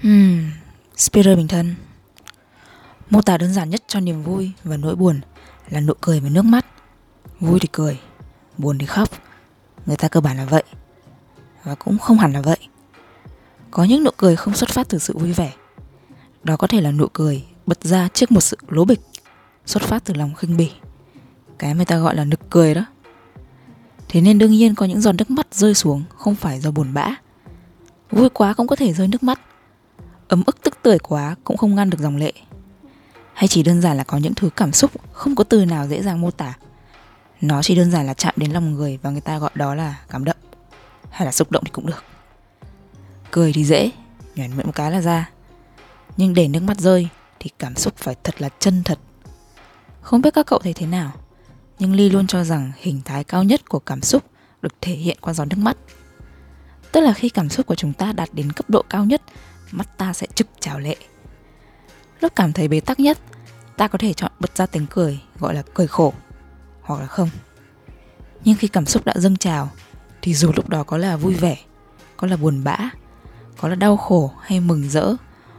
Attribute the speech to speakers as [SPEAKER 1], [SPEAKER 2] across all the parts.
[SPEAKER 1] Hmm, Spider bình thân. Mô tả đơn giản nhất cho niềm vui và nỗi buồn là nụ cười và nước mắt. Vui thì cười, buồn thì khóc. Người ta cơ bản là vậy Và cũng không hẳn là vậy. Có những nụ cười không xuất phát từ sự vui vẻ. Đó có thể là nụ cười bật ra trước một sự lố bịch Xuất phát từ lòng khinh bỉ. Cái người ta gọi là nực cười đó. Thế nên đương nhiên có những giọt nước mắt rơi xuống không phải do buồn bã. Vui quá cũng có thể rơi nước mắt. Ấm ức tức tưởi quá cũng không ngăn được dòng lệ. Hay chỉ đơn giản là có những thứ cảm xúc không có từ nào dễ dàng mô tả. Nó chỉ đơn giản là chạm đến lòng người và người ta gọi đó là cảm động. Hay là xúc động thì cũng được. Cười thì dễ, nhoẻn miệng một cái là ra. Nhưng để nước mắt rơi thì cảm xúc phải thật là chân thật. Không biết các cậu thấy thế nào Nhưng Ly luôn cho rằng hình thái cao nhất của cảm xúc được thể hiện qua giọt nước mắt. Tức là khi cảm xúc của chúng ta đạt đến cấp độ cao nhất mắt ta sẽ trực trào lệ. Lúc cảm thấy bế tắc nhất, ta có thể chọn bật ra tiếng cười gọi là cười khổ, hoặc là không. Nhưng khi cảm xúc đã dâng trào, thì dù lúc đó có là vui vẻ, có là buồn bã, có là đau khổ hay mừng rỡ,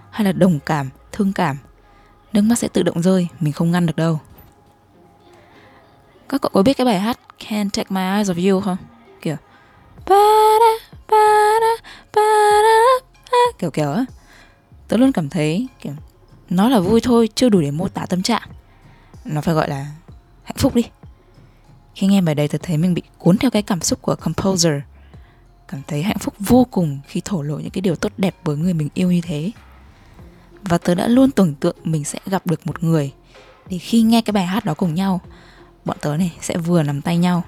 [SPEAKER 1] hay là đồng cảm, thương cảm, nước mắt sẽ tự động rơi, mình không ngăn được đâu. Các cậu có biết cái bài hát Can't Take My Eyes Off You không? Kiểu Bye kiểu kiểu á. Tớ luôn cảm thấy, kiểu, nó là vui thôi, chưa đủ để mô tả tâm trạng. Nó phải gọi là hạnh phúc đi. Khi nghe bài đấy tớ thấy mình bị cuốn theo cái cảm xúc của composer. Cảm thấy hạnh phúc vô cùng khi thổ lộ những cái điều tốt đẹp với người mình yêu như thế. Và tớ đã luôn tưởng tượng mình sẽ gặp được một người để khi nghe cái bài hát đó cùng nhau, bọn tớ này sẽ vừa nắm tay nhau,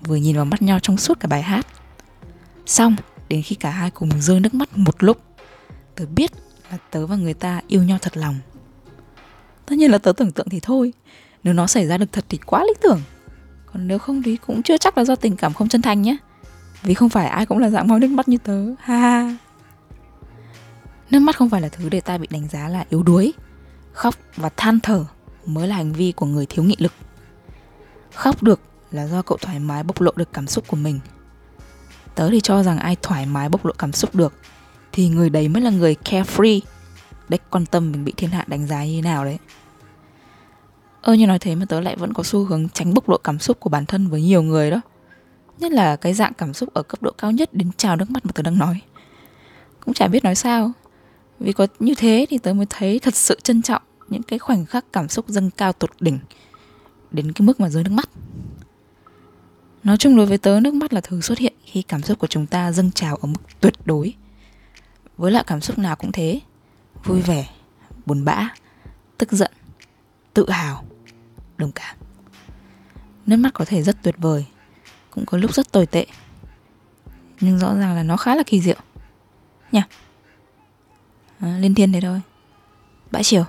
[SPEAKER 1] vừa nhìn vào mắt nhau trong suốt cả bài hát. Xong, đến khi cả hai cùng rơi nước mắt một lúc tớ biết là tớ và người ta yêu nhau thật lòng. Tất nhiên là tớ tưởng tượng thì thôi, nếu nó xảy ra được thật thì quá lý tưởng. Còn nếu không thì cũng chưa chắc là do tình cảm không chân thành nhé. Vì không phải ai cũng là dạng mau nước mắt như tớ, ha ha. Nước mắt không phải là thứ để ta bị đánh giá là yếu đuối. Khóc và than thở mới là hành vi của người thiếu nghị lực. Khóc được là do cậu thoải mái bộc lộ được cảm xúc của mình. Tớ thì cho rằng ai thoải mái bộc lộ cảm xúc được thì người đấy mới là người carefree. Đấy, quan tâm mình bị thiên hạ đánh giá như thế nào đấy. Ơ, như nói thế mà tớ lại vẫn có xu hướng tránh bộc lộ cảm xúc của bản thân với nhiều người đó. Nhất là cái dạng cảm xúc ở cấp độ cao nhất đến trào nước mắt mà tớ đang nói. Cũng chả biết nói sao. Vì có như thế thì tớ mới thấy thật sự trân trọng những cái khoảnh khắc cảm xúc dâng cao tột đỉnh đến cái mức mà rơi nước mắt. Nói chung đối với tớ, nước mắt là thứ xuất hiện khi cảm xúc của chúng ta dâng trào ở mức tuyệt đối với loại cảm xúc nào cũng thế. Vui vẻ buồn bã tức giận tự hào đồng cảm. Nước mắt có thể rất tuyệt vời cũng có lúc rất tồi tệ. Nhưng rõ ràng là nó khá là kỳ diệu. Nha. À, lên thiên thế thôi. Bãi chiều.